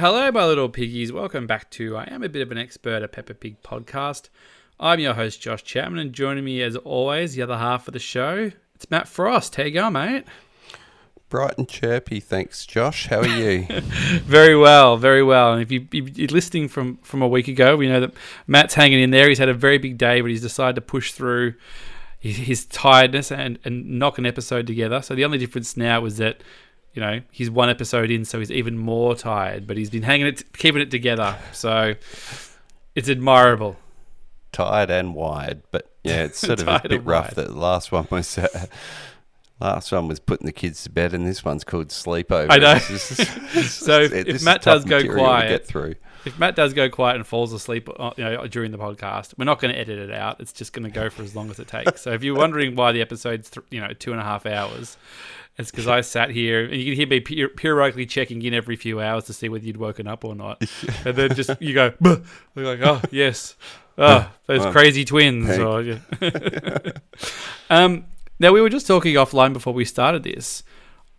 Hello, my little piggies. Welcome back to I Am a Bit of an Expert, a Peppa Pig podcast. I'm your host, Josh Chapman, and joining me as always, the other half of the show, it's Matt Frost. How you going, mate? Bright and chirpy, thanks, Josh. How are you? very well, very well. And if you, you're listening from, from a week ago, we know that Matt's hanging in there. He's had a very big day, but he's decided to push through his, his tiredness and, and knock an episode together. So the only difference now is that you know, he's one episode in, so he's even more tired, but he's been hanging it, keeping it together. So it's admirable. Tired and wired, but yeah, it's sort of a bit rough. That last one was. Uh, last one was putting the kids to bed, and this one's called sleepover. I know. so if, if Matt does go quiet, get through. If Matt does go quiet and falls asleep, uh, you know, during the podcast, we're not going to edit it out. It's just going to go for as long as it takes. So if you're wondering why the episode's, th- you know, two and a half hours, it's because I sat here and you can hear me periodically checking in every few hours to see whether you'd woken up or not. and then just you go, you're like, oh yes, oh those well, crazy twins. Or, yeah. um, now we were just talking offline before we started this.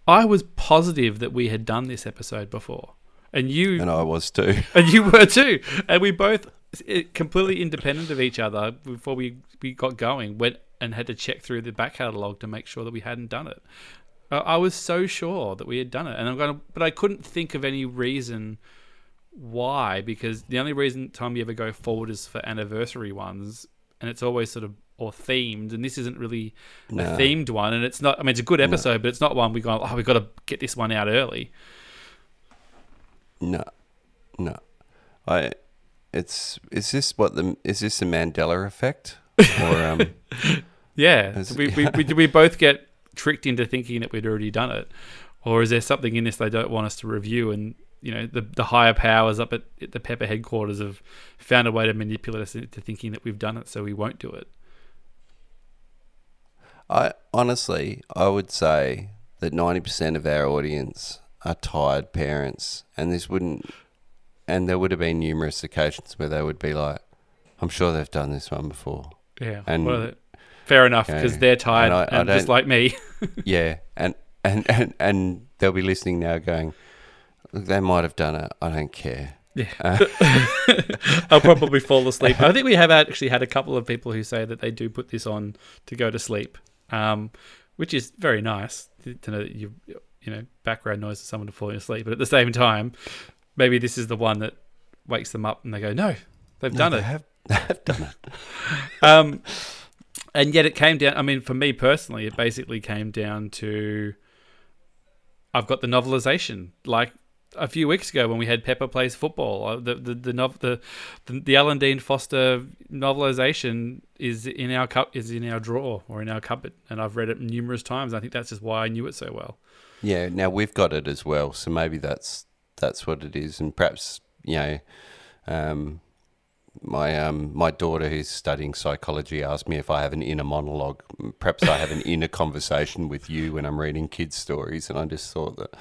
I was positive that we had done this episode before, and you and I was too, and you were too, and we both completely independent of each other before we we got going went and had to check through the back catalogue to make sure that we hadn't done it. I was so sure that we had done it, and I'm going, but I couldn't think of any reason why. Because the only reason time you ever go forward is for anniversary ones, and it's always sort of or themed, and this isn't really no. a themed one, and it's not. I mean, it's a good episode, no. but it's not one we go. Oh, we got to get this one out early. No, no, I. It's is this what the is this the Mandela effect or um? yeah, we, we, we we both get tricked into thinking that we'd already done it, or is there something in this they don't want us to review? And you know, the the higher powers up at, at the Peppa headquarters have found a way to manipulate us into thinking that we've done it, so we won't do it. I honestly, I would say that ninety percent of our audience are tired parents, and this wouldn't, and there would have been numerous occasions where they would be like, "I'm sure they've done this one before." Yeah, and Fair enough, because yeah. they're tired and, I, and just like me. yeah, and, and and and they'll be listening now, going, "They might have done it. I don't care." Yeah, uh, I'll probably fall asleep. I think we have actually had a couple of people who say that they do put this on to go to sleep, um, which is very nice to know that you you know background noise of someone to falling asleep. But at the same time, maybe this is the one that wakes them up and they go, "No, they've no, done they it. Have, they have done it." um, and yet it came down. I mean, for me personally, it basically came down to I've got the novelization. Like a few weeks ago when we had Peppa plays football, uh, the the the the, the, the Alan Dean Foster novelization is in our cup is in our drawer or in our cupboard, and I've read it numerous times. I think that's just why I knew it so well. Yeah, now we've got it as well, so maybe that's that's what it is, and perhaps you know. Um, my um, my daughter who's studying psychology asked me if I have an inner monologue. Perhaps I have an inner conversation with you when I'm reading kids' stories, and I just thought that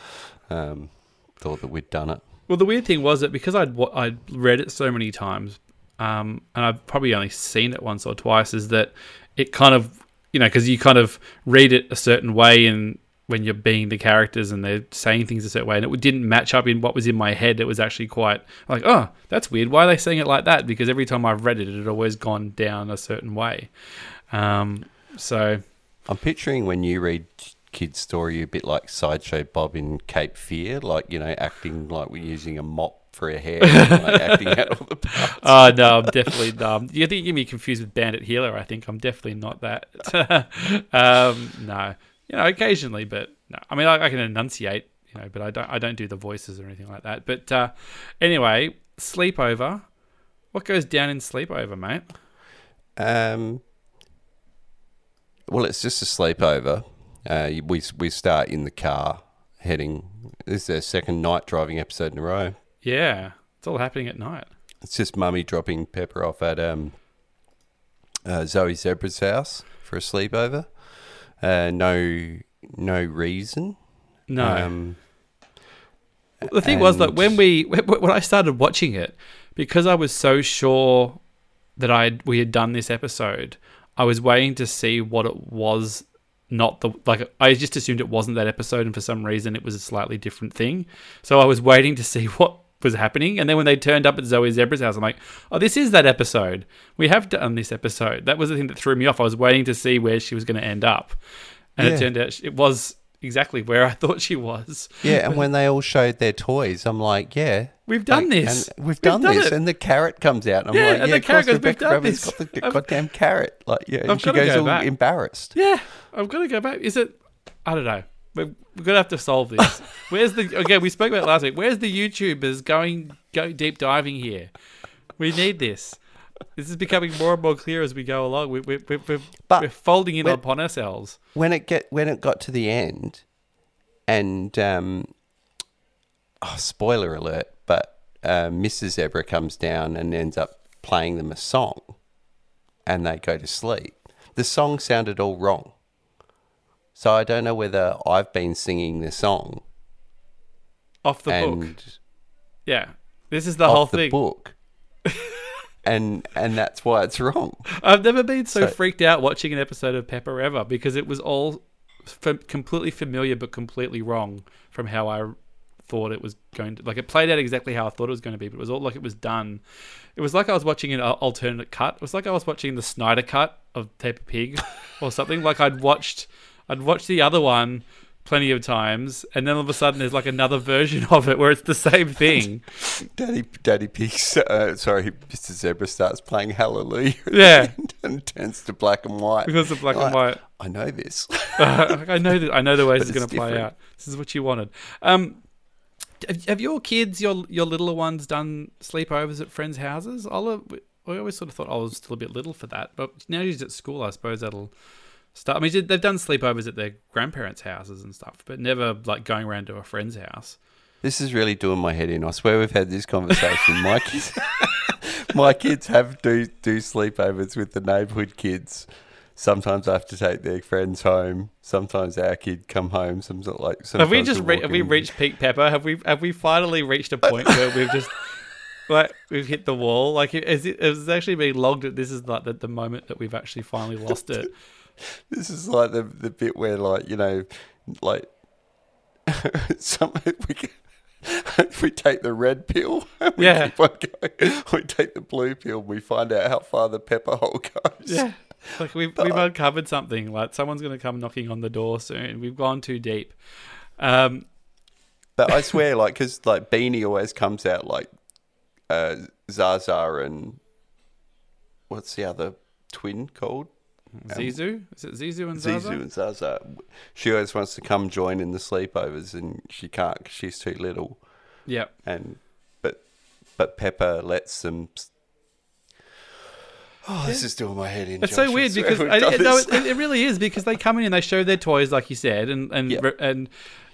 um, thought that we'd done it. Well, the weird thing was that because I'd I'd read it so many times, um, and I've probably only seen it once or twice, is that it kind of you know because you kind of read it a certain way and when you're being the characters and they're saying things a certain way, and it didn't match up in what was in my head. It was actually quite like, oh, that's weird. Why are they saying it like that? Because every time I've read it, it had always gone down a certain way. Um, so I'm picturing when you read kids' story, a bit like sideshow Bob in Cape Fear, like you know, acting like we're using a mop for a hair, like acting out all the parts. Oh no, I'm definitely um, you think you get me confused with Bandit Heeler. I think I'm definitely not that. um, no you know, occasionally, but no. I mean, I, I, can enunciate, you know, but I don't, I don't do the voices or anything like that. But uh, anyway, sleepover. What goes down in sleepover, mate? Um, well, it's just a sleepover. Uh, we we start in the car heading. This is our second night driving episode in a row. Yeah, it's all happening at night. It's just mummy dropping Peppa off at um, uh, Zoe Zebra's house for a sleepover. Uh, no, no reason. No. Um, the thing was that when we when I started watching it, because I was so sure that I we had done this episode, I was waiting to see what it was. Not the like I just assumed it wasn't that episode, and for some reason it was a slightly different thing. So I was waiting to see what was happening. And then when they turned up at Zoe Zebra's house, I'm like, oh, this is that episode. We have done this episode. That was the thing that threw me off. I was waiting to see where she was going to end up. And yeah. it turned out it was exactly where I thought she was. Yeah, and when they all showed their toys, I'm like, yeah, we've done like, this. We've, we've done, done, this, it. and the carrot comes out. And I'm yeah, like, and yeah, the carrot goes, Rebecca we've done this. got the goddamn carrot. Like, yeah, and she goes go all back. embarrassed. Yeah, I've got to go back. Is it? I don't know. We're, we're gonna have to solve this. Where's the? Again, we spoke about last week. Where's the YouTubers going go deep diving here? We need this. This is becoming more and more clear as we go along. We, we, we, we're, we're folding in when, upon ourselves. When it get when it got to the end, and um, oh, spoiler alert, but uh, Mrs. Zebra comes down and ends up playing them a song, and they go to sleep. The song sounded all wrong. So I don't know whether I've been singing the song off the book. Yeah, this is the whole thing. Off the. Book. and and that's why it's wrong. I've never been so, so, freaked out watching an episode of Peppa ever because it was all f- completely familiar but completely wrong from how I thought it was going to. Like it played out exactly how I thought it was going to be, but it was all like it was done. It was like I was watching an alternate cut. It was like I was watching the Snyder cut of Peppa Pig or something. like I'd watched I'd watched the other one plenty of times, and then all of a sudden there's like another version of it where it's the same thing. Daddy, Daddy Pig, uh, sorry, Mr. Zebra starts playing Hallelujah. Yeah, and turns to black and white because of black and white. I know this. uh, I know that. I know the way it's, it's going to play out. This is what you wanted. Um, have your kids, your your littler ones, done sleepovers at friends' houses? I always sort of thought I was still a bit little for that, but now he's at school. I suppose that'll stuff. I mean, they've done sleepovers at their grandparents' houses and stuff, but never like going around to a friend's house. This is really doing my head in. I swear we've had this conversation. my kids, my kids have do do sleepovers with the neighbourhood kids. Sometimes I have to take their friends home. Sometimes our kid come home. Some sort of like. Have we just re- have we reached peak Peppa? Have we have we finally reached a point where we've just like we've hit the wall? Like it, it's actually been logged. that This is like the, the moment that we've actually finally lost it. This is like the the bit where like you know like some we can, we take the red pill we yeah. we take the blue pill we find out how far the Peppa hole goes. Yeah. Like we've, we've uncovered something like someone's going to come knocking on the door soon. We've gone too deep. Um but i swear like because like beanie always comes out like uh zaza and what's the other twin called Um, Zuzu? Is it Zuzu and Zaza? Zizou and Zaza. She always wants to come join in the sleepovers, and she can't because she's too little. Yeah. And but but Peppa lets them. Oh, this is doing my head in. It's Josh. so weird because I, no, it, it, really is because they come in and they show their toys, like you said, and and yep. and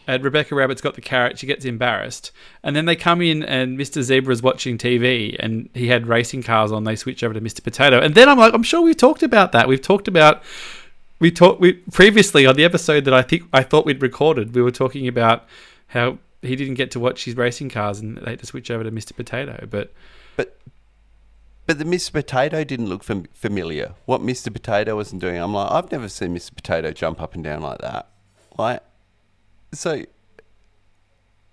and Rebecca Rabbit's got the carrot. She gets embarrassed, and then they come in, and Mr. Zebra's watching TV, and he had racing cars on. They switch over to Mr. Potato, and then I'm like, I'm sure we've talked about that. We've talked about we talked we previously on the episode that I think I thought we'd recorded. We were talking about how he didn't get to watch his racing cars, and they had to switch over to Mr. Potato. But but but the Mr. Potato didn't look fam- familiar. What Mr. Potato wasn't doing, I'm like, I've never seen Mr. Potato jump up and down like that. Like so,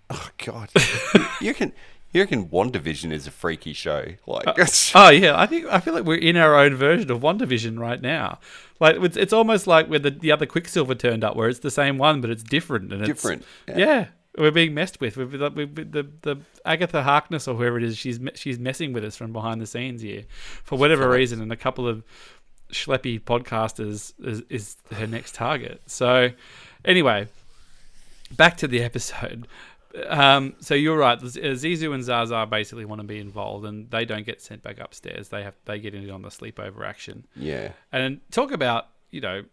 oh god, you can you reckon WandaVision is a freaky show? Like, uh, oh yeah, I think I feel like we're in our own version of WandaVision right now. Like it's, it's almost like where the, the other Quicksilver turned up, where it's the same one but it's different and different. yeah. yeah. We're being messed with. We've, we've, the the Agatha Harkness or whoever it is. She's she's messing with us from behind the scenes here, for whatever reason. And a couple of schleppy podcasters is, is her next target. So, anyway, back to the episode. Um, so you're right. Zuzu and Zaza basically want to be involved, and they don't get sent back upstairs. They have they get in on the sleepover action. Yeah. And talk about you know,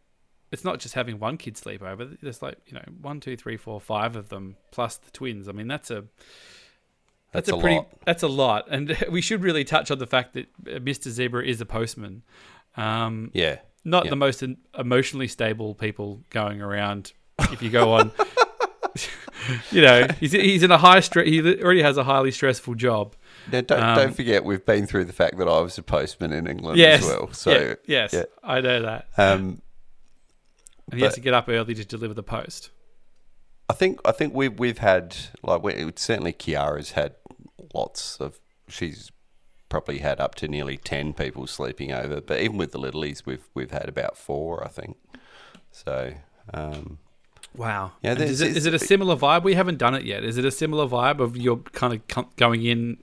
it's not just having one kid sleepover. There's like you know one, two, three, four, five of them plus the twins. I mean that's a that's, that's a, a, pretty lot. that's a lot, and we should really touch on the fact that uh, Mr. Zebra is a postman. Um, yeah. Not yeah. the most emotionally stable people going around. If you go on you know, he's he's in a high stress. He already has a highly stressful job. Now, don't um, don't forget, we've been through the fact that I was a postman in England yes, as well. So yeah, yes, yeah. I know that. Um, and he has to get up early to deliver the post. I think I think we've we've had like we, certainly Kiara's had lots of. She's probably had up to nearly ten people sleeping over, but even with the littlies, we've we've had about four, I think. So. Um, Wow. Yeah, is it, is it a similar vibe? We haven't done it yet. Is it a similar vibe of you're kind of going in,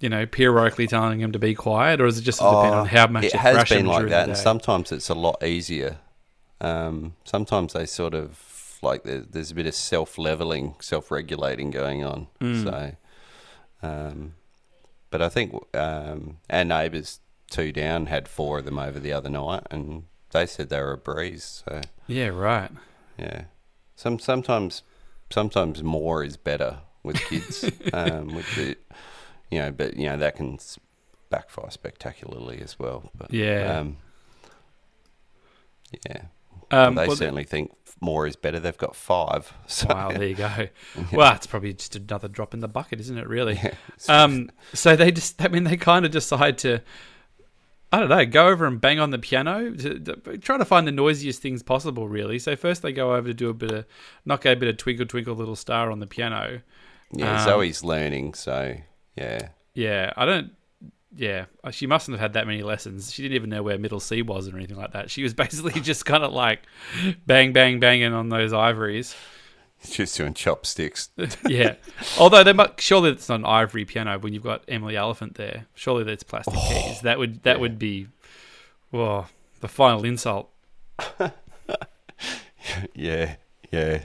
you know, periodically telling them to be quiet, or is it just oh, depend on how much it has been like that? And sometimes it's a lot easier. Um, sometimes they sort of like there's a bit of self leveling, self regulating going on. Mm. So, um, but I think um, our neighbours two down had four of them over the other night, and they said they were a breeze. So yeah, right. Yeah. Some sometimes sometimes more is better with kids, um, which it, you know, but you know that can backfire spectacularly as well. But yeah, um, yeah, um, they well, certainly think more is better. They've got five. So. Wow, there you go. yeah. Well, it's probably just another drop in the bucket, isn't it? Really. Yeah, um, so they just, I mean, they kind of decide to I don't know, go over and bang on the piano, to, to, try to find the noisiest things possible, really. So first they go over to do a bit of, knock out a bit of Twinkle Twinkle Little Star on the piano. Yeah, um, Zoe's learning, so yeah. Yeah, I don't, yeah, uh, she mustn't have had that many lessons. She didn't even know where middle C was or anything like that. She was basically just kind of like bang, bang, banging on those ivories. Just doing chopsticks. yeah. Although they might, surely it's not an ivory piano when you've got Emily Elephant there. Surely that's plastic oh, keys. That would that yeah. would be, well, the final insult. yeah, yeah.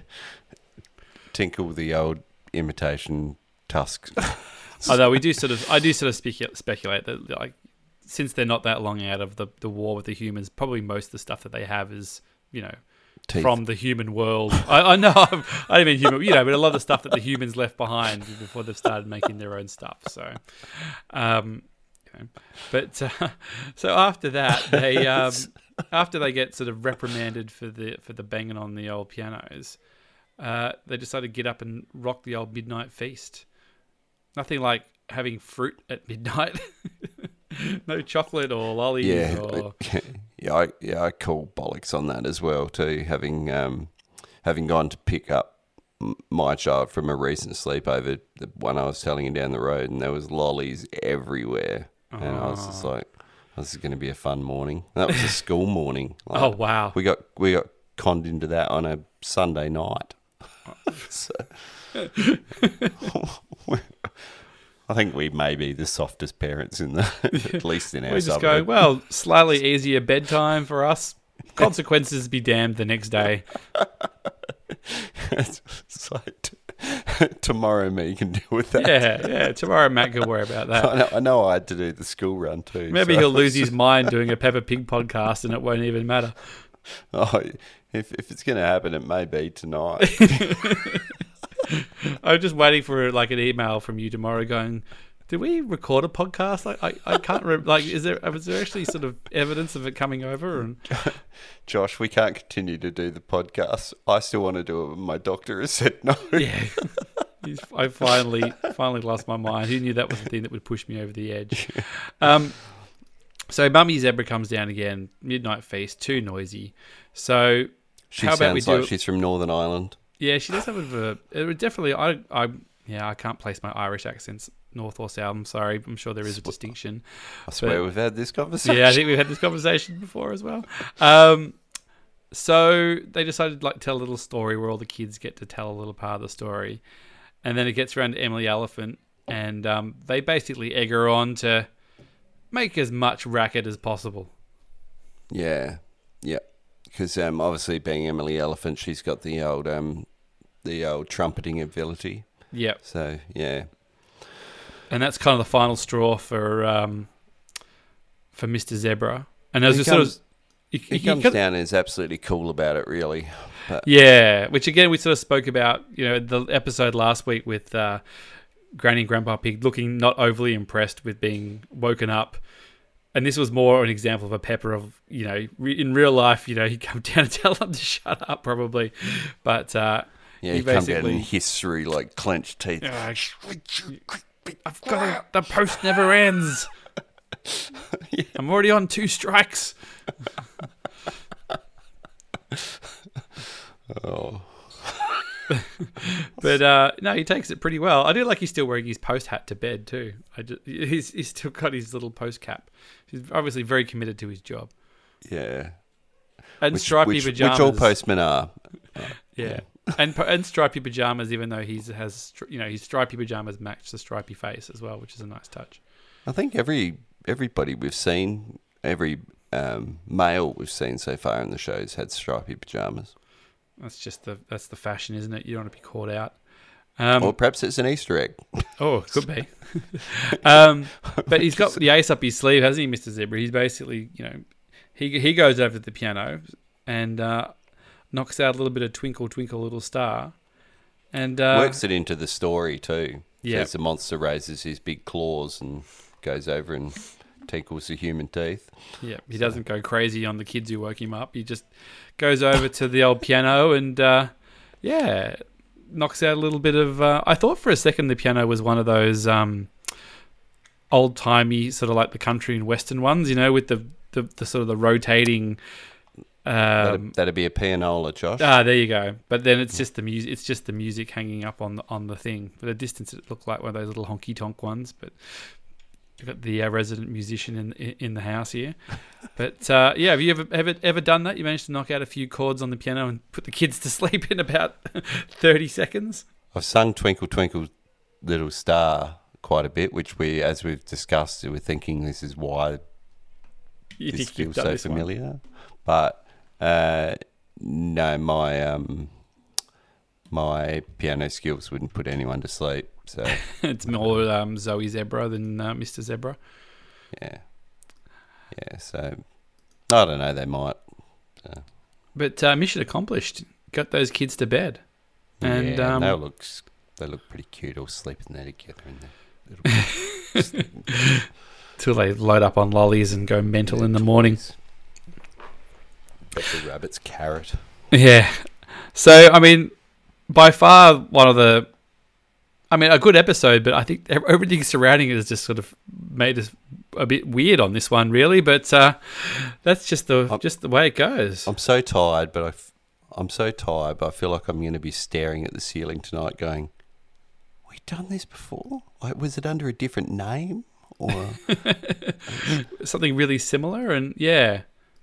Tinkle the old imitation tusks. Although we do sort of, I do sort of specu- speculate that like since they're not that long out of the the war with the humans, probably most of the stuff that they have is you know Teeth. from the human world. I, I know I'm, I do not mean human, you know, but a lot of the stuff that the humans left behind before they've started making their own stuff. So, um, you know, but uh, so after that, they um, after they get sort of reprimanded for the for the banging on the old pianos, uh, they decide to get up and rock the old midnight feast. Nothing like having fruit at midnight. no chocolate or lollies. Yeah, or... yeah, I, yeah, I call bollocks on that as well too. Having um, having gone to pick up my child from a recent sleepover, the one I was telling him down the road, and there was lollies everywhere, and I was just ah. like, "This is going to be a fun morning." And that was a school morning. Like, oh wow! We got we got conned into that on a Sunday night. so, I think we may be the softest parents in the, at least in our. We just go well, slightly easier bedtime for us. Consequences be damned the next day. it's like tomorrow me can deal with that. Yeah, yeah. Tomorrow Matt can worry about that. I know, I, know I had to do the school run too. Maybe so. he'll lose his mind doing a Peppa Pig podcast and it won't even matter. Oh, if if it's going to happen, it may be tonight. I'm just waiting for like an email from you tomorrow going, did we record a podcast? I, I, I can't remember. Like, is there is there actually sort of evidence of it coming over? And Josh, we can't continue to do the podcast. I still want to do it. My doctor has said no. Yeah, I finally finally lost my mind. Who knew that was the thing that would push me over the edge? Um, so Mummy Zebra comes down again. Midnight feast, too noisy. So she how about we do? Like she's from Northern Ireland. Yeah, she does have a bit of a. It would definitely. I. I. Yeah, I can't place my Irish accents north or south. I'm sorry. I'm sure there is a distinction. I swear but, we've had this conversation. Yeah, I think we've had this conversation before as well. Um, so they decided to like tell a little story where all the kids get to tell a little part of the story, and then it gets around to Emily Elephant, and um, they basically egg her on to make as much racket as possible. Yeah, yeah because um, obviously being Emily Elephant, she's got the old um, the old trumpeting ability. Yep. So yeah, and that's kind of the final straw for um, for Mister Zebra. And as he sort of he, he, comes down and is absolutely cool about it, really. But. Yeah, which again we sort of spoke about, you know, the episode last week with uh, Granny and Grandpa Pig looking not overly impressed with being woken up and this was more an example of a pepper of you know re- in real life you know he'd come down and tell them to shut up probably. But uh yeah he, he come down and hiss through like clenched teeth. Uh, i've got a, the post never ends. Yeah. i'm already on two strikes. Oh but uh, no, he takes it pretty well. I do like he's still wearing his post hat to bed too. I just, he's he's still got his little post cap. He's obviously very committed to his job. Yeah. And which, stripy which, pajamas. Which all postmen are. yeah. and and stripy pajamas, even though he's has you know his stripy pajamas match the stripy face as well, which is a nice touch. I think every everybody we've seen, every um, male we've seen so far in the shows had stripy pajamas. That's just the that's the fashion, isn't it? You don't want to be caught out. Um, or perhaps it's an Easter egg. Oh, could be. um, but he's got the ace up his sleeve, hasn't he, Mister Zebra? He's basically, you know, he he goes over to the piano and uh, knocks out a little bit of "Twinkle Twinkle Little Star," and uh, works it into the story too. Yeah, as the monster raises his big claws and goes over and tickles the human teeth. Yeah, he so. doesn't go crazy on the kids who woke him up. He just goes over to the old piano and uh, yeah, knocks out a little bit of. Uh, I thought for a second the piano was one of those um, old timey sort of like the country and western ones, you know, with the the, the sort of the rotating. Um, that'd, that'd, be a pianola, Josh. Ah, there you go. But then it's just the music. It's just the music hanging up on the, on the thing. At a distance, it looked like one of those little honky tonk ones. But You've got the uh, resident musician in in the house here. But uh, yeah, have you ever ever ever done that? You managed to knock out a few chords on the piano and put the kids to sleep in about thirty seconds. I've sung "Twinkle Twinkle Little Star" quite a bit, which we, as we've discussed, we're thinking this is why you this feels so familiar. One. But uh, no, my um, my piano skills wouldn't put anyone to sleep. So it's more um, Zoe Zebra than uh, Mr. Zebra. Yeah, yeah. So I don't know. They might. So. But uh, mission accomplished. Got those kids to bed, and yeah, um, they look they look pretty cute all sleeping there together in there. Till they load up on lollies and go mental yeah, in the morning. Got the rabbit's carrot. Yeah. So I mean, by far one of the I mean, a good episode, but I think everything surrounding it has just sort of made us a bit weird on this one, really. But uh, that's just the I'm, just the way it goes. I'm so tired, but I, am so tired, but I feel like I'm going to be staring at the ceiling tonight, going, "We done this before? Like, was it under a different name or something really similar?" And yeah,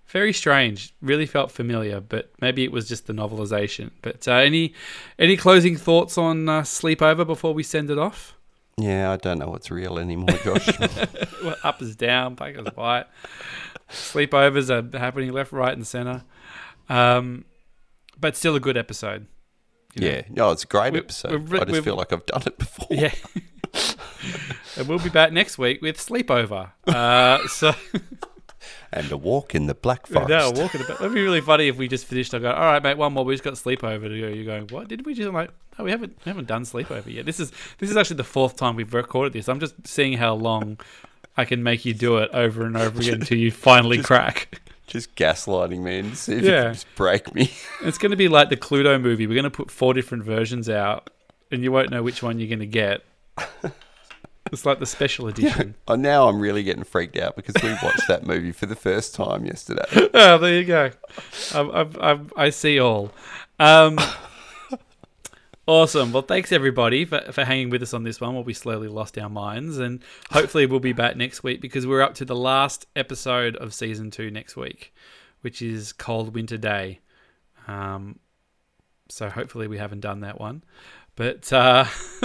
very strange. Really felt familiar, but maybe it was just the novelization. But uh, any any closing thoughts on uh, Sleepover before we send it off? Yeah, I don't know what's real anymore, Josh. well, up is down, black is white. Sleepovers are happening left, right, and center. Um, but still a good episode. You know? Yeah, no, it's a great we, episode. I just feel like I've done it before. Yeah. and we'll be back next week with Sleepover. Uh, so and a walk in the Black Forest. Yeah, a walk in the black. It'd be really funny if we just finished. I go, all right, mate, one more. We just got sleepover to go. You're going, what did we just? I'm like, no, we haven't we haven't done sleepover yet. This is this is actually the fourth time we've recorded this. I'm just seeing how long I can make you do it over and over again until you finally just, crack. Just gaslighting me and see if yeah. you just break me. it's going to be like the Cluedo movie. We're going to put four different versions out, and you won't know which one you're going to get. It's like the special edition. Yeah. Oh, now I'm really getting freaked out because we watched that movie for the first time yesterday. Oh, there you go. I, I, I, I see all. Um, awesome. Well, thanks everybody for, for hanging with us on this one while we slowly lost our minds. And hopefully we'll be back next week because we're up to the last episode of season two next week, which is Cold Winter Day. Um, so hopefully we haven't done that one. But uh,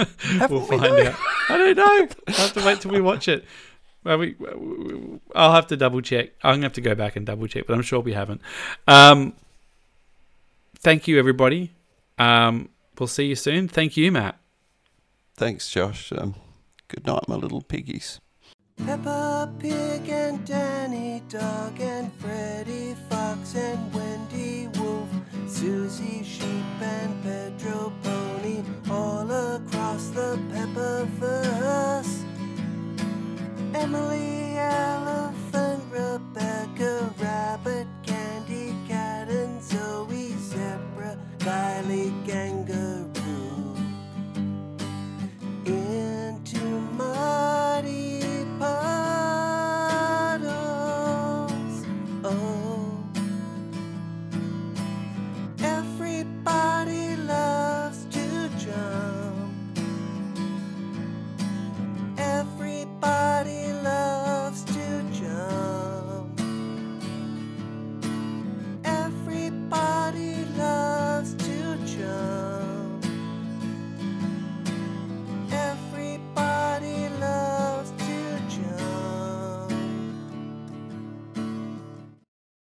we'll find we out. I don't know. I'll have to wait till we watch it. Well, we, I'll have to double check. I'm gonna have to go back and double check, but I'm sure we haven't. Um, thank you, everybody. Um, we'll see you soon. Thank you, Matt. Thanks, Josh. Um, good night, my little piggies. Peppa Pig and Danny Dog and Freddy Fox and Wendy Wolf, Susie Sheep and Pedro Pony across the Peppaverse. Emily, elephant, Rebecca, rabbit, candy cat, and Zoe, zebra, Kylie, kangaroo.